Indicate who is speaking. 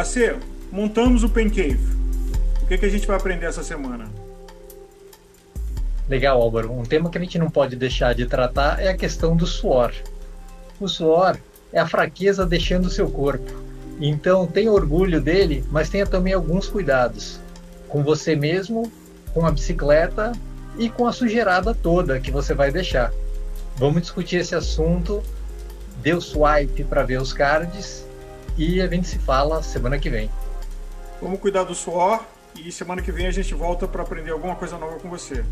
Speaker 1: AC, montamos o Pen Cave. O que, que a gente vai aprender essa semana?
Speaker 2: Legal, Álvaro. Um tema que a gente não pode deixar de tratar é a questão do suor. O suor é a fraqueza deixando o seu corpo. Então, tenha orgulho dele, mas tenha também alguns cuidados. Com você mesmo, com a bicicleta e com a sujeirada toda que você vai deixar. Vamos discutir esse assunto. Dê o swipe para ver os cards e a gente se fala semana que vem.
Speaker 1: Vamos cuidar do suor e semana que vem a gente volta para aprender alguma coisa nova com você.